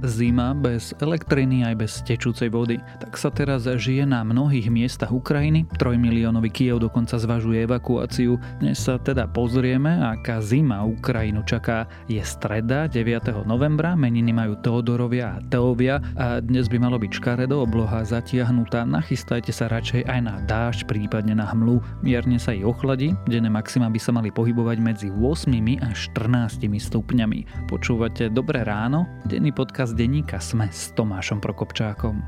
Zima bez elektriny aj bez tečúcej vody. Tak sa teraz žije na mnohých miestach Ukrajiny. Trojmiliónový Kiev dokonca zvažuje evakuáciu. Dnes sa teda pozrieme, aká zima Ukrajinu čaká. Je streda 9. novembra, meniny majú Teodorovia a Teovia a dnes by malo byť škaredo, obloha zatiahnutá. Nachystajte sa radšej aj na dážď, prípadne na hmlu. Mierne sa ich ochladí, denné maxima by sa mali pohybovať medzi 8 až 14 stupňami. Počúvate Dobré ráno? Denný podcast z denníka Sme s Tomášom Prokopčákom.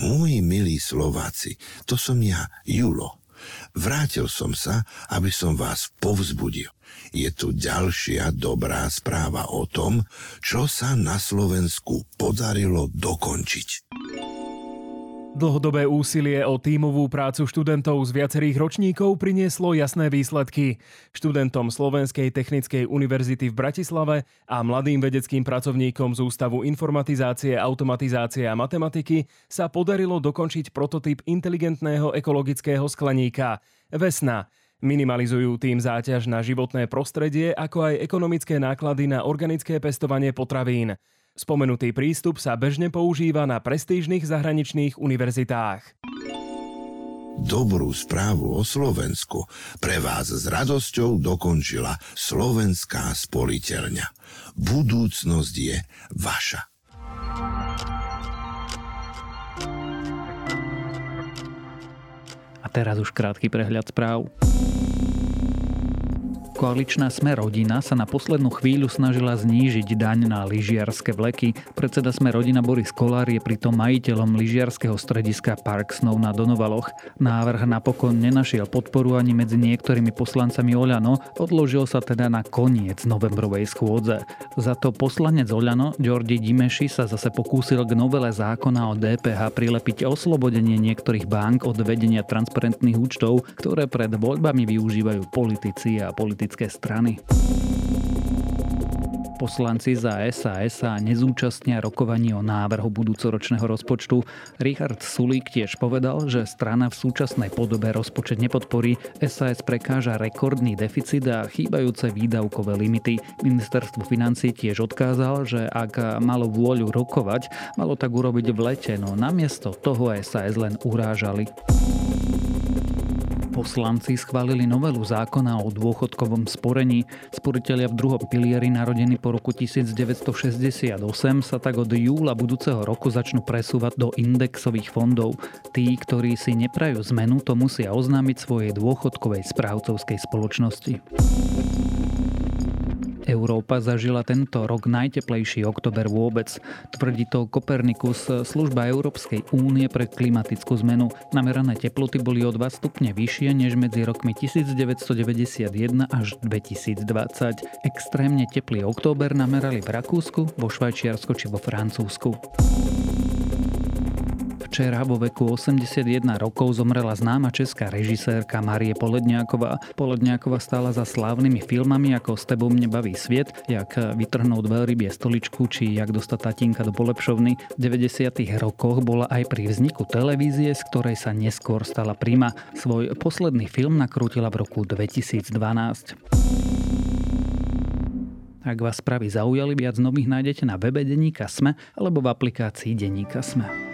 Moji milí Slováci, to som ja, Julo. Vrátil som sa, aby som vás povzbudil. Je tu ďalšia dobrá správa o tom, čo sa na Slovensku podarilo dokončiť. Dlhodobé úsilie o tímovú prácu študentov z viacerých ročníkov prinieslo jasné výsledky. Študentom Slovenskej technickej univerzity v Bratislave a mladým vedeckým pracovníkom z Ústavu informatizácie, automatizácie a matematiky sa podarilo dokončiť prototyp inteligentného ekologického skleníka Vesna. Minimalizujú tým záťaž na životné prostredie, ako aj ekonomické náklady na organické pestovanie potravín. Spomenutý prístup sa bežne používa na prestížnych zahraničných univerzitách. Dobrú správu o Slovensku pre vás s radosťou dokončila Slovenská spoliteľňa. Budúcnosť je vaša. A teraz už krátky prehľad správ. Koaličná Sme rodina sa na poslednú chvíľu snažila znížiť daň na lyžiarske vleky. Predseda Sme rodina Boris Kolár je pritom majiteľom lyžiarského strediska Park Snow na Donovaloch. Návrh napokon nenašiel podporu ani medzi niektorými poslancami Oľano, odložil sa teda na koniec novembrovej schôdze. Za to poslanec Oľano, Ďordi Dimeši, sa zase pokúsil k novele zákona o DPH prilepiť oslobodenie niektorých bank od vedenia transparentných účtov, ktoré pred voľbami využívajú politici a politici politické strany. Poslanci za SAS sa nezúčastnia rokovaní o návrhu budúcoročného rozpočtu. Richard Sulík tiež povedal, že strana v súčasnej podobe rozpočet nepodporí. SAS prekáža rekordný deficit a chýbajúce výdavkové limity. Ministerstvo financí tiež odkázal, že ak malo vôľu rokovať, malo tak urobiť v lete, no namiesto toho SAS len urážali. Poslanci schválili novelu zákona o dôchodkovom sporení. Sporiteľia v druhom pilieri narodení po roku 1968 sa tak od júla budúceho roku začnú presúvať do indexových fondov. Tí, ktorí si neprajú zmenu, to musia oznámiť svojej dôchodkovej správcovskej spoločnosti. Európa zažila tento rok najteplejší oktober vôbec. Tvrdí to Kopernikus, služba Európskej únie pre klimatickú zmenu. Namerané teploty boli o 2 stupne vyššie než medzi rokmi 1991 až 2020. Extrémne teplý október namerali v Rakúsku, vo Švajčiarsku či vo Francúzsku. Včera vo veku 81 rokov zomrela známa česká režisérka Marie Poledňáková. Poledňáková stála za slávnymi filmami ako S tebou mne baví sviet, jak vytrhnúť veľrybie stoličku či jak dostať tatínka do polepšovny. V 90. rokoch bola aj pri vzniku televízie, z ktorej sa neskôr stala Prima. Svoj posledný film nakrútila v roku 2012. Ak vás správy zaujali, viac nových nájdete na webe Deníka Sme alebo v aplikácii Deníka Sme.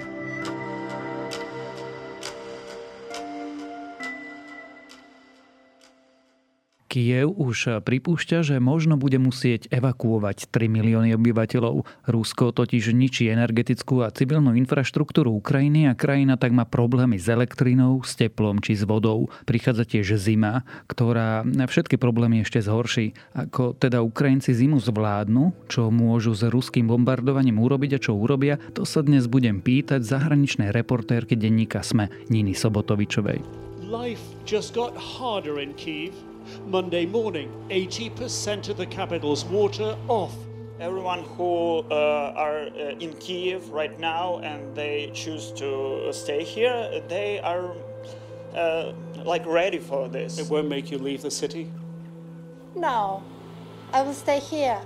Kiev už pripúšťa, že možno bude musieť evakuovať 3 milióny obyvateľov. Rusko totiž ničí energetickú a civilnú infraštruktúru Ukrajiny a krajina tak má problémy s elektrinou, s teplom či s vodou. Prichádza tiež zima, ktorá všetky problémy ešte zhorší. Ako teda Ukrajinci zimu zvládnu, čo môžu s ruským bombardovaním urobiť a čo urobia, to sa dnes budem pýtať zahraničnej reportérky denníka SME Niny Sobotovičovej. Life just got harder in Kiev Monday morning. 80% of the capital's water off. Everyone who uh, are uh, in Kiev right now and they choose to stay here, they are uh, like ready for this. It won't make you leave the city? No, I will stay here.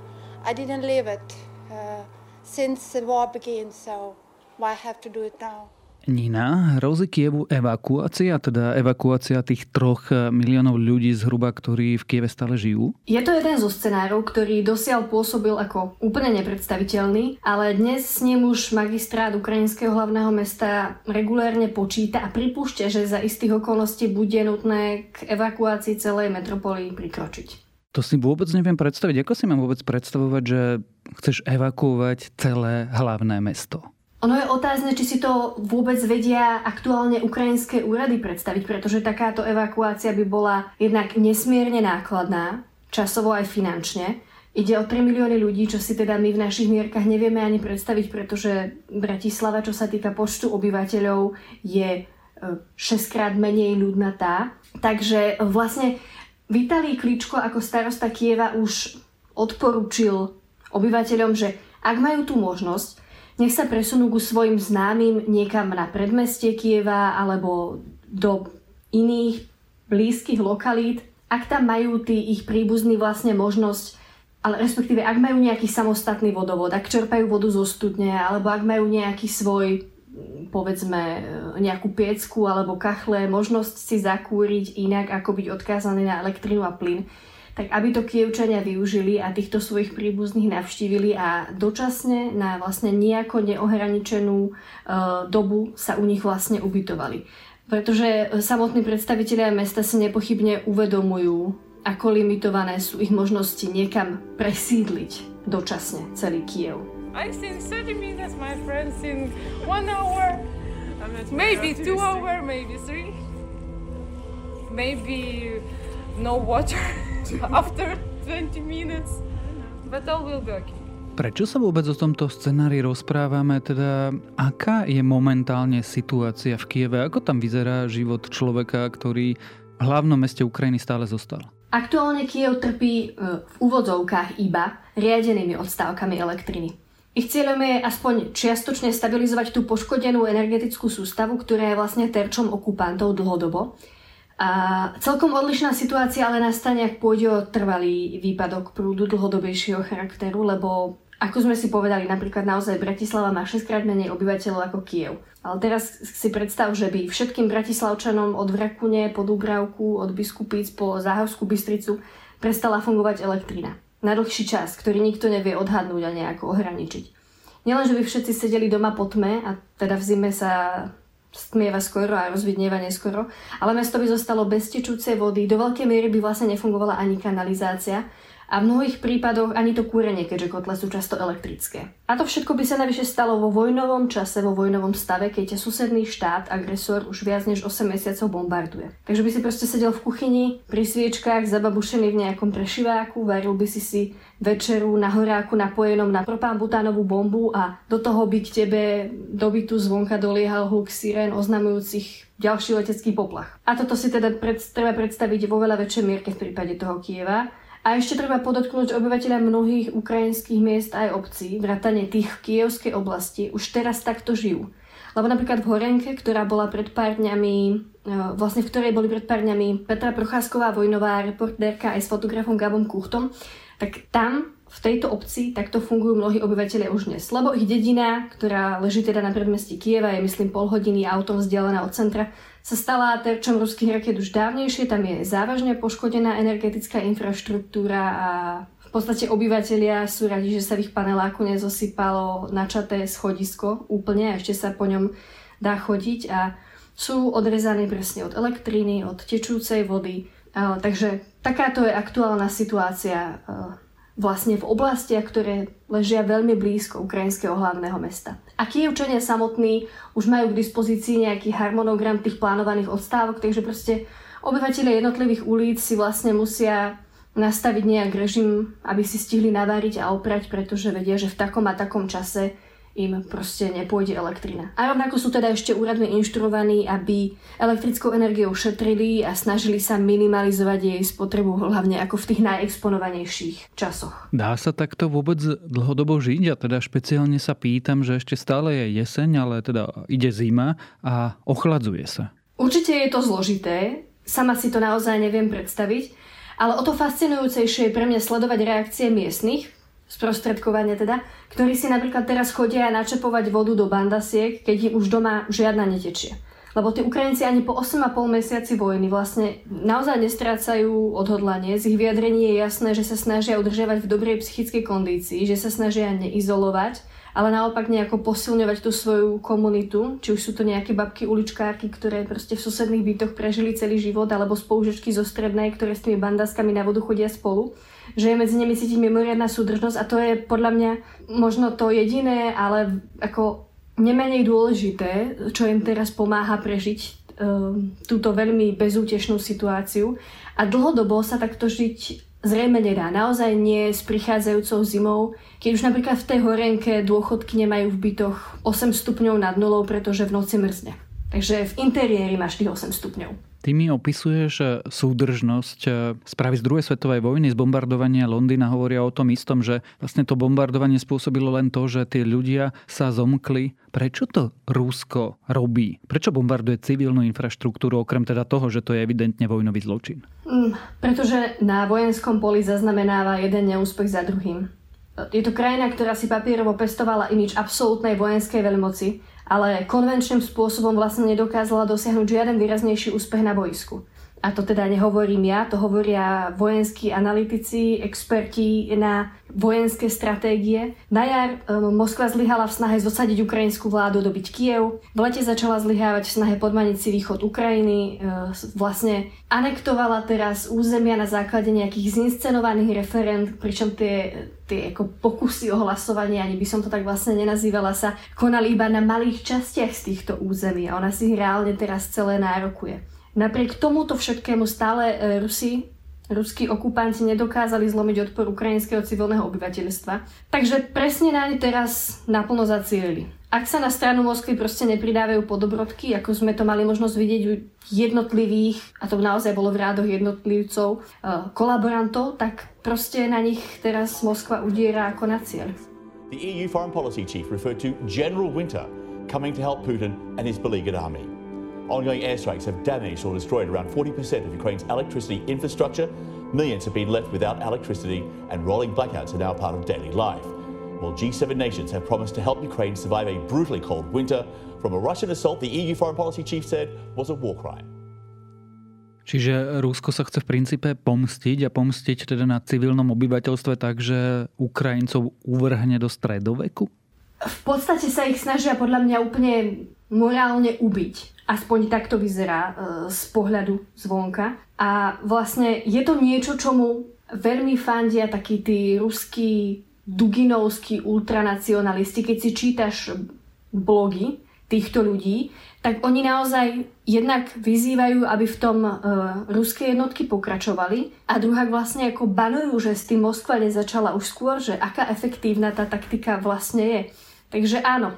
I didn't leave it uh, since the war began, so why have to do it now? Nina, hrozí Kievu evakuácia, teda evakuácia tých troch miliónov ľudí zhruba, ktorí v Kieve stále žijú? Je to jeden zo scenárov, ktorý dosiaľ pôsobil ako úplne nepredstaviteľný, ale dnes s ním už magistrát ukrajinského hlavného mesta regulérne počíta a pripúšťa, že za istých okolností bude nutné k evakuácii celej metropoly prikročiť. To si vôbec neviem predstaviť. Ako si mám vôbec predstavovať, že chceš evakuovať celé hlavné mesto? Ono je otázne, či si to vôbec vedia aktuálne ukrajinské úrady predstaviť, pretože takáto evakuácia by bola jednak nesmierne nákladná, časovo aj finančne. Ide o 3 milióny ľudí, čo si teda my v našich mierkach nevieme ani predstaviť, pretože Bratislava, čo sa týka počtu obyvateľov, je 6 e, krát menej ľudnatá. Takže vlastne Vitalij Kličko ako starosta Kieva už odporúčil obyvateľom, že ak majú tú možnosť, nech sa presunú ku svojim známym niekam na predmestie Kieva alebo do iných blízkych lokalít, ak tam majú tí ich príbuzní vlastne možnosť, ale respektíve ak majú nejaký samostatný vodovod, ak čerpajú vodu zo studne, alebo ak majú nejaký svoj povedzme nejakú piecku alebo kachle, možnosť si zakúriť inak, ako byť odkázaný na elektrinu a plyn, tak aby to Kievčania využili a týchto svojich príbuzných navštívili a dočasne na vlastne nejako neohraničenú e, dobu sa u nich vlastne ubytovali. Pretože samotní predstavitelia mesta si nepochybne uvedomujú, ako limitované sú ich možnosti niekam presídliť dočasne celý Kiev. I've seen 30 minutes, my friends, in one hour, maybe two hour, maybe three, maybe no water. after 20 minutes. But all will be okay. Prečo sa vôbec o tomto scenári rozprávame? Teda, aká je momentálne situácia v Kieve? Ako tam vyzerá život človeka, ktorý v hlavnom meste Ukrajiny stále zostal? Aktuálne Kiev trpí e, v úvodzovkách iba riadenými odstávkami elektriny. Ich cieľom je aspoň čiastočne stabilizovať tú poškodenú energetickú sústavu, ktorá je vlastne terčom okupantov dlhodobo a celkom odlišná situácia ale nastane, ak pôjde o trvalý výpadok prúdu dlhodobejšieho charakteru, lebo ako sme si povedali, napríklad naozaj Bratislava má 6 krát menej obyvateľov ako Kiev. Ale teraz si predstav, že by všetkým Bratislavčanom od Vrakune po Dubravku, od Biskupíc po Záhavskú Bystricu prestala fungovať elektrina. Na dlhší čas, ktorý nikto nevie odhadnúť a nejako ohraničiť. Nielen, že by všetci sedeli doma po tme a teda v zime sa stmieva skoro a rozvidnieva neskoro, ale mesto by zostalo bez tečúcej vody, do veľkej miery by vlastne nefungovala ani kanalizácia a v mnohých prípadoch ani to kúrenie, keďže kotle sú často elektrické. A to všetko by sa navyše stalo vo vojnovom čase, vo vojnovom stave, keď susedný štát, agresor, už viac než 8 mesiacov bombarduje. Takže by si proste sedel v kuchyni, pri sviečkách, zababušený v nejakom prešiváku, varil by si si večeru na horáku napojenom na propambutánovú bombu a do toho by k tebe dobytu zvonka doliehal hluk sirén oznamujúcich ďalší letecký poplach. A toto si teda pred, treba predstaviť vo veľa väčšej mierke v prípade toho Kieva, a ešte treba podotknúť, že obyvateľia mnohých ukrajinských miest aj obcí, vrátane tých v kievskej oblasti, už teraz takto žijú. Lebo napríklad v Horenke, ktorá bola pred pár dňami, e, vlastne v ktorej boli pred pár dňami Petra Procházková, vojnová reportérka aj s fotografom Gabom Kuchtom, tak tam v tejto obci takto fungujú mnohí obyvateľia už dnes. Lebo ich dedina, ktorá leží teda na predmestí Kieva, je myslím pol hodiny autom vzdialená od centra, sa stala terčom ruských raket už dávnejšie, tam je závažne poškodená energetická infraštruktúra a v podstate obyvateľia sú radi, že sa v ich paneláku nezosypalo načaté schodisko úplne a ešte sa po ňom dá chodiť a sú odrezaní presne od elektriny, od tečúcej vody. Takže takáto je aktuálna situácia vlastne v oblastiach, ktoré ležia veľmi blízko ukrajinského hlavného mesta. A Kievčania samotní už majú k dispozícii nejaký harmonogram tých plánovaných odstávok, takže proste obyvateľe jednotlivých ulic si vlastne musia nastaviť nejak režim, aby si stihli naváriť a oprať, pretože vedia, že v takom a takom čase im proste nepôjde elektrina. A rovnako sú teda ešte úradmi inštruovaní, aby elektrickou energiou šetrili a snažili sa minimalizovať jej spotrebu, hlavne ako v tých najexponovanejších časoch. Dá sa takto vôbec dlhodobo žiť? A teda špeciálne sa pýtam, že ešte stále je jeseň, ale teda ide zima a ochladzuje sa. Určite je to zložité, sama si to naozaj neviem predstaviť, ale o to fascinujúcejšie je pre mňa sledovať reakcie miestnych, sprostredkovania teda, ktorí si napríklad teraz chodia načepovať vodu do bandasiek, keď už doma žiadna netečie. Lebo tí Ukrajinci ani po 8,5 mesiaci vojny vlastne naozaj nestrácajú odhodlanie. Z ich vyjadrení je jasné, že sa snažia udržiavať v dobrej psychickej kondícii, že sa snažia neizolovať, ale naopak nejako posilňovať tú svoju komunitu, či už sú to nejaké babky uličkárky, ktoré proste v susedných bytoch prežili celý život, alebo spolužečky zo strednej, ktoré s tými bandaskami na vodu chodia spolu že je medzi nimi cítiť mimoriadná súdržnosť a to je podľa mňa možno to jediné, ale ako nemenej dôležité, čo im teraz pomáha prežiť uh, túto veľmi bezútešnú situáciu. A dlhodobo sa takto žiť zrejme nedá. Naozaj nie s prichádzajúcou zimou, keď už napríklad v tej horenke dôchodky nemajú v bytoch 8 stupňov nad nulou, pretože v noci mrzne. Takže v interiéri máš tých 8 stupňov. Ty mi opisuješ e, súdržnosť e, správy z druhej svetovej vojny, z bombardovania Londýna hovoria o tom istom, že vlastne to bombardovanie spôsobilo len to, že tí ľudia sa zomkli. Prečo to Rusko robí? Prečo bombarduje civilnú infraštruktúru, okrem teda toho, že to je evidentne vojnový zločin? Mm, pretože na vojenskom poli zaznamenáva jeden neúspech za druhým. Je to krajina, ktorá si papierovo pestovala imič absolútnej vojenskej veľmoci ale konvenčným spôsobom vlastne nedokázala dosiahnuť žiaden výraznejší úspech na boisku. A to teda nehovorím ja, to hovoria vojenskí analytici, experti na vojenské stratégie. Na jar um, Moskva zlyhala v snahe zosadiť ukrajinskú vládu, dobiť Kiev. V lete začala zlyhávať v snahe podmaniť si východ Ukrajiny. Uh, vlastne anektovala teraz územia na základe nejakých zinscenovaných referent, pričom tie tie ako pokusy o hlasovanie, ani by som to tak vlastne nenazývala, sa konali iba na malých častiach z týchto území a ona si reálne teraz celé nárokuje. Napriek tomuto všetkému stále e, Rusi ruskí okupanti nedokázali zlomiť odpor ukrajinského civilného obyvateľstva. Takže presne na ne teraz naplno zacielili. Ak sa na stranu Moskvy proste nepridávajú podobrodky, ako sme to mali možnosť vidieť u jednotlivých, a to naozaj bolo v rádoch jednotlivcov, uh, kolaborantov, tak proste na nich teraz Moskva udiera ako na cieľ. The EU foreign policy chief referred to General Winter coming to help Putin and his beleaguered army. Ongoing airstrikes have damaged or destroyed around 40% of Ukraine's electricity infrastructure. Millions have been left without electricity, and rolling blackouts are now part of daily life. While G7 nations have promised to help Ukraine survive a brutally cold winter, from a Russian assault the EU foreign policy chief said was a war crime. Čiže Rusko sa chce v princípe pomstiť a pomstiť teda na civilnom obyvateľstve tak, že Ukrajincov uvrhne do stredoveku? V podstate sa ich snažia podľa mňa úplne morálne ubiť. Aspoň takto vyzerá e, z pohľadu zvonka. A vlastne je to niečo, čomu veľmi fandia takí tí ruskí duginovskí ultranacionalisti. Keď si čítaš blogy týchto ľudí, tak oni naozaj jednak vyzývajú, aby v tom e, ruské jednotky pokračovali a druhá vlastne ako banujú, že s tým Moskva nezačala už skôr, že aká efektívna tá taktika vlastne je. Takže áno,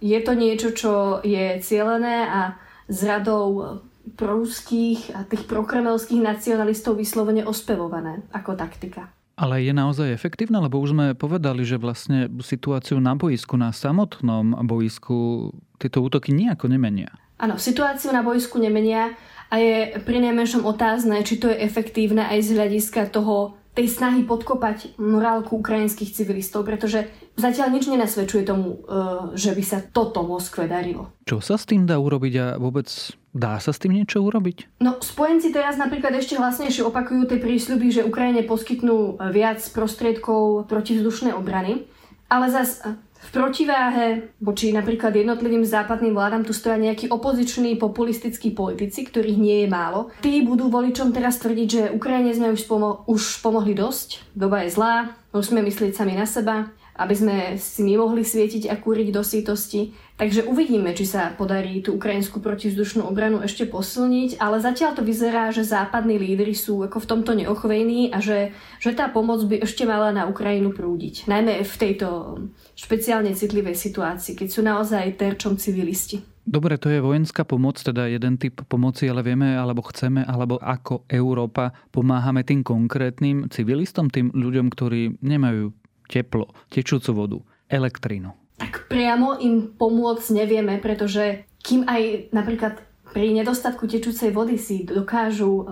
je to niečo, čo je cielené a s radou proruských a tých prokremelských nacionalistov vyslovene ospevované ako taktika. Ale je naozaj efektívna, lebo už sme povedali, že vlastne situáciu na boisku, na samotnom boisku, tieto útoky nejako nemenia. Áno, situáciu na boisku nemenia a je pri najmenšom otázne, či to je efektívne aj z hľadiska toho tej snahy podkopať morálku ukrajinských civilistov, pretože zatiaľ nič nenasvedčuje tomu, e, že by sa toto Moskve darilo. Čo sa s tým dá urobiť a vôbec dá sa s tým niečo urobiť? No, spojenci teraz napríklad ešte hlasnejšie opakujú tie prísľuby, že Ukrajine poskytnú viac prostriedkov protivzdušnej obrany, ale zas v protiváhe voči napríklad jednotlivým západným vládam tu stoja nejakí opoziční populistickí politici, ktorých nie je málo. Tí budú voličom teraz tvrdiť, že Ukrajine sme už, pomo- už pomohli dosť, doba je zlá, musíme myslieť sami na seba, aby sme si my mohli svietiť a kúriť do sítosti. Takže uvidíme, či sa podarí tú ukrajinskú protivzdušnú obranu ešte posilniť, ale zatiaľ to vyzerá, že západní lídry sú ako v tomto neochvejní a že, že tá pomoc by ešte mala na Ukrajinu prúdiť. Najmä v tejto špeciálne citlivej situácii, keď sú naozaj terčom civilisti. Dobre, to je vojenská pomoc, teda jeden typ pomoci, ale vieme, alebo chceme, alebo ako Európa pomáhame tým konkrétnym civilistom, tým ľuďom, ktorí nemajú teplo, tečúcu vodu, elektrínu? Tak priamo im pomôcť nevieme, pretože kým aj napríklad pri nedostatku tečúcej vody si dokážu e,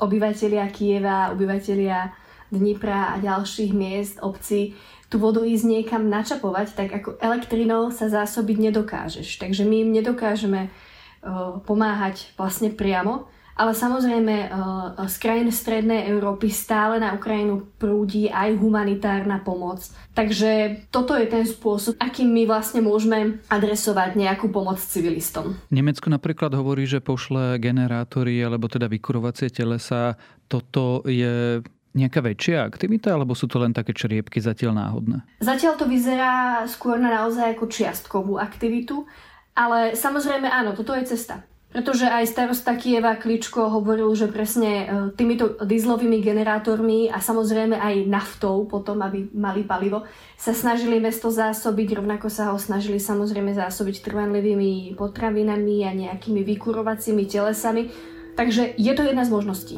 obyvateľia Kieva, obyvateľia Dnipra a ďalších miest, obcí, tú vodu ísť niekam načapovať, tak ako elektrinou sa zásobiť nedokážeš. Takže my im nedokážeme uh, pomáhať vlastne priamo, ale samozrejme uh, z krajín strednej Európy stále na Ukrajinu prúdi aj humanitárna pomoc. Takže toto je ten spôsob, akým my vlastne môžeme adresovať nejakú pomoc civilistom. Nemecko napríklad hovorí, že pošle generátory alebo teda vykurovacie telesa. Toto je nejaká väčšia aktivita, alebo sú to len také čriepky zatiaľ náhodné? Zatiaľ to vyzerá skôr na naozaj ako čiastkovú aktivitu, ale samozrejme áno, toto je cesta. Pretože aj starosta Kieva Kličko hovoril, že presne e, týmito dieslovými generátormi a samozrejme aj naftou potom, aby mali palivo, sa snažili mesto zásobiť, rovnako sa ho snažili samozrejme zásobiť trvanlivými potravinami a nejakými vykurovacími telesami. Takže je to jedna z možností.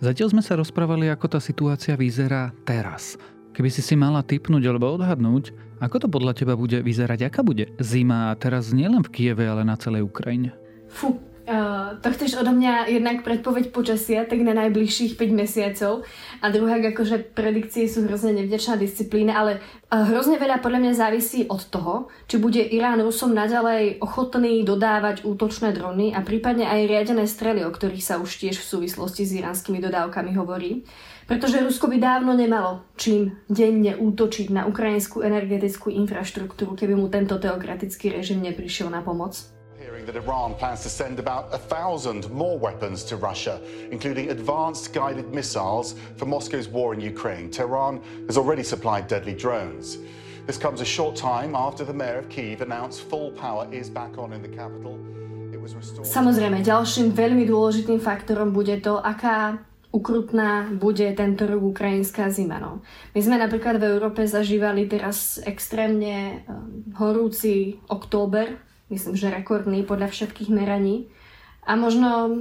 Zatiaľ sme sa rozprávali, ako tá situácia vyzerá teraz. Keby si si mala typnúť alebo odhadnúť, ako to podľa teba bude vyzerať, aká bude zima teraz nielen v Kieve, ale na celej Ukrajine? Fú, Uh, to chceš odo mňa jednak predpoveď počasia, tak na najbližších 5 mesiacov. A druhá, akože predikcie sú hrozne nevďačná disciplína, ale uh, hrozne veľa podľa mňa závisí od toho, či bude Irán Rusom naďalej ochotný dodávať útočné drony a prípadne aj riadené strely, o ktorých sa už tiež v súvislosti s iránskymi dodávkami hovorí. Pretože Rusko by dávno nemalo čím denne útočiť na ukrajinskú energetickú infraštruktúru, keby mu tento teokratický režim neprišiel na pomoc. that Iran plans to send about a thousand more weapons to Russia, including advanced guided missiles for Moscow's war in Ukraine. Tehran has already supplied deadly drones. This comes a short time after the mayor of Kyiv announced full power is back on in the capital. Samozrejme, ďalším veľmi dôležitým faktorom bude to, aká ukrutná bude tento rok ukrajinská zima. No. My sme napríklad v Európe zažívali teraz extrémne um, horúci október, myslím, že rekordný podľa všetkých meraní. A možno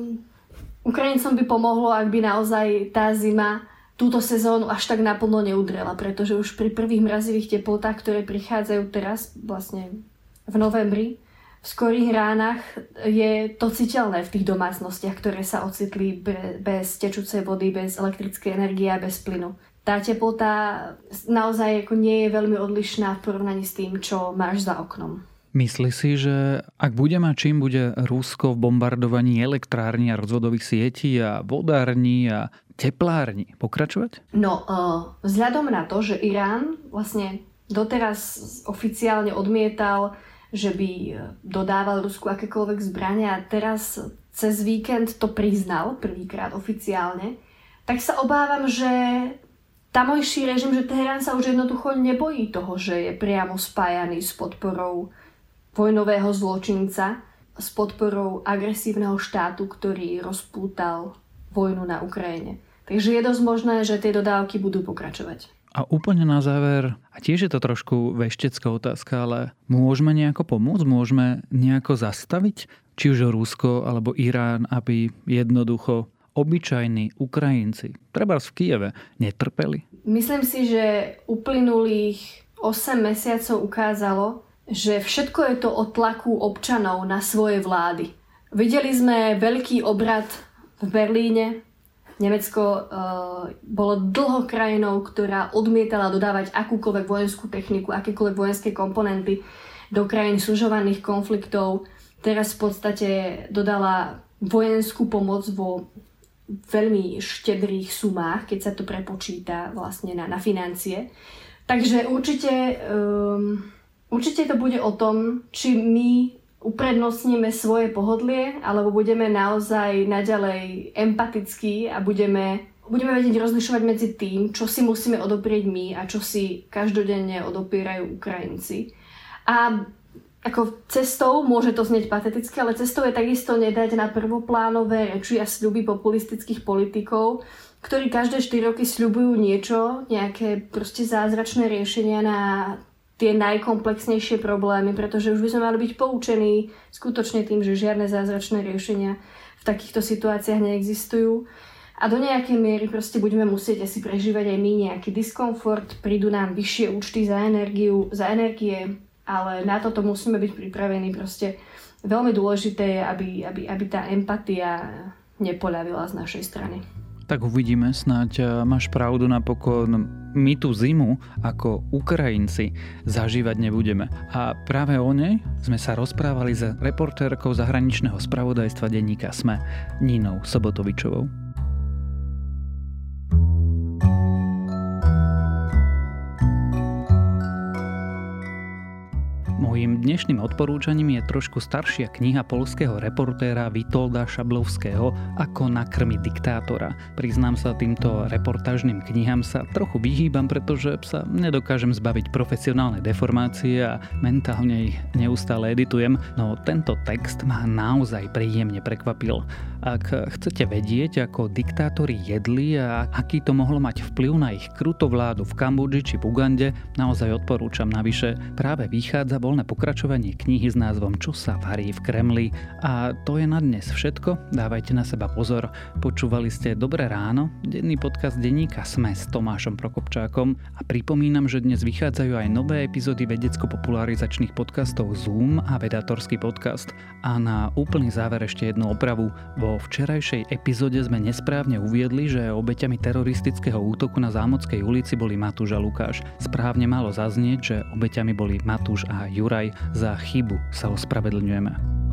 Ukrajincom by pomohlo, ak by naozaj tá zima túto sezónu až tak naplno neudrela, pretože už pri prvých mrazivých teplotách, ktoré prichádzajú teraz, vlastne v novembri, v skorých ránach je to citeľné v tých domácnostiach, ktoré sa ocitli bez tečúcej vody, bez elektrickej energie a bez plynu. Tá teplota naozaj ako nie je veľmi odlišná v porovnaní s tým, čo máš za oknom. Myslí si, že ak bude mať čím bude Rusko v bombardovaní elektrární a rozvodových sietí a vodární a teplárni pokračovať? No, uh, vzhľadom na to, že Irán vlastne doteraz oficiálne odmietal, že by dodával Rusku akékoľvek zbrania a teraz cez víkend to priznal prvýkrát oficiálne, tak sa obávam, že tamojší režim, že Teherán sa už jednoducho nebojí toho, že je priamo spájaný s podporou vojnového zločinca s podporou agresívneho štátu, ktorý rozpútal vojnu na Ukrajine. Takže je dosť možné, že tie dodávky budú pokračovať. A úplne na záver, a tiež je to trošku veštecká otázka, ale môžeme nejako pomôcť? Môžeme nejako zastaviť? Či už Rusko alebo Irán, aby jednoducho obyčajní Ukrajinci, treba v Kieve, netrpeli? Myslím si, že uplynulých 8 mesiacov ukázalo, že všetko je to o tlaku občanov na svoje vlády. Videli sme veľký obrad v Berlíne. Nemecko uh, bolo dlho krajinou, ktorá odmietala dodávať akúkoľvek vojenskú techniku, akékoľvek vojenské komponenty do krajín sužovaných konfliktov. Teraz v podstate dodala vojenskú pomoc vo veľmi štedrých sumách, keď sa to prepočíta vlastne na, na financie. Takže určite um, Určite to bude o tom, či my uprednostníme svoje pohodlie, alebo budeme naozaj naďalej empatickí a budeme, budeme vedieť rozlišovať medzi tým, čo si musíme odoprieť my a čo si každodenne odopierajú Ukrajinci. A ako cestou, môže to znieť pateticky, ale cestou je takisto nedať na prvoplánové reči a sľuby populistických politikov, ktorí každé 4 roky sľubujú niečo, nejaké proste zázračné riešenia na tie najkomplexnejšie problémy, pretože už by sme mali byť poučení skutočne tým, že žiadne zázračné riešenia v takýchto situáciách neexistujú. A do nejakej miery proste budeme musieť asi prežívať aj my nejaký diskomfort, prídu nám vyššie účty za energiu, za energie, ale na toto musíme byť pripravení. Proste veľmi dôležité je, aby, aby, aby tá empatia nepoľavila z našej strany. Tak uvidíme, snáď máš pravdu napokon. My tú zimu ako Ukrajinci zažívať nebudeme. A práve o nej sme sa rozprávali s reportérkou zahraničného spravodajstva denníka SME, Ninou Sobotovičovou. Mojím dnešným odporúčaním je trošku staršia kniha polského reportéra Vitolda Šablovského Ako nakrmiť diktátora. Priznám sa, týmto reportážnym knihám sa trochu vyhýbam, pretože sa nedokážem zbaviť profesionálnej deformácie a mentálne ich neustále editujem, no tento text ma naozaj príjemne prekvapil. Ak chcete vedieť, ako diktátori jedli a aký to mohlo mať vplyv na ich krutovládu v Kambodži či v Ugande, naozaj odporúčam. Navyše práve vychádza voľné pokračovanie knihy s názvom Čo sa varí v Kremli. A to je na dnes všetko. Dávajte na seba pozor. Počúvali ste Dobré ráno, denný podcast denníka Sme s Tomášom Prokopčákom a pripomínam, že dnes vychádzajú aj nové epizódy vedecko-popularizačných podcastov Zoom a Vedatorský podcast. A na úplný záver ešte jednu opravu. Vo vo včerajšej epizóde sme nesprávne uviedli, že obeťami teroristického útoku na Zámodskej ulici boli Matúš a Lukáš. Správne malo zaznieť, že obeťami boli Matúš a Juraj. Za chybu sa ospravedlňujeme.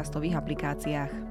podcastových aplikáciách.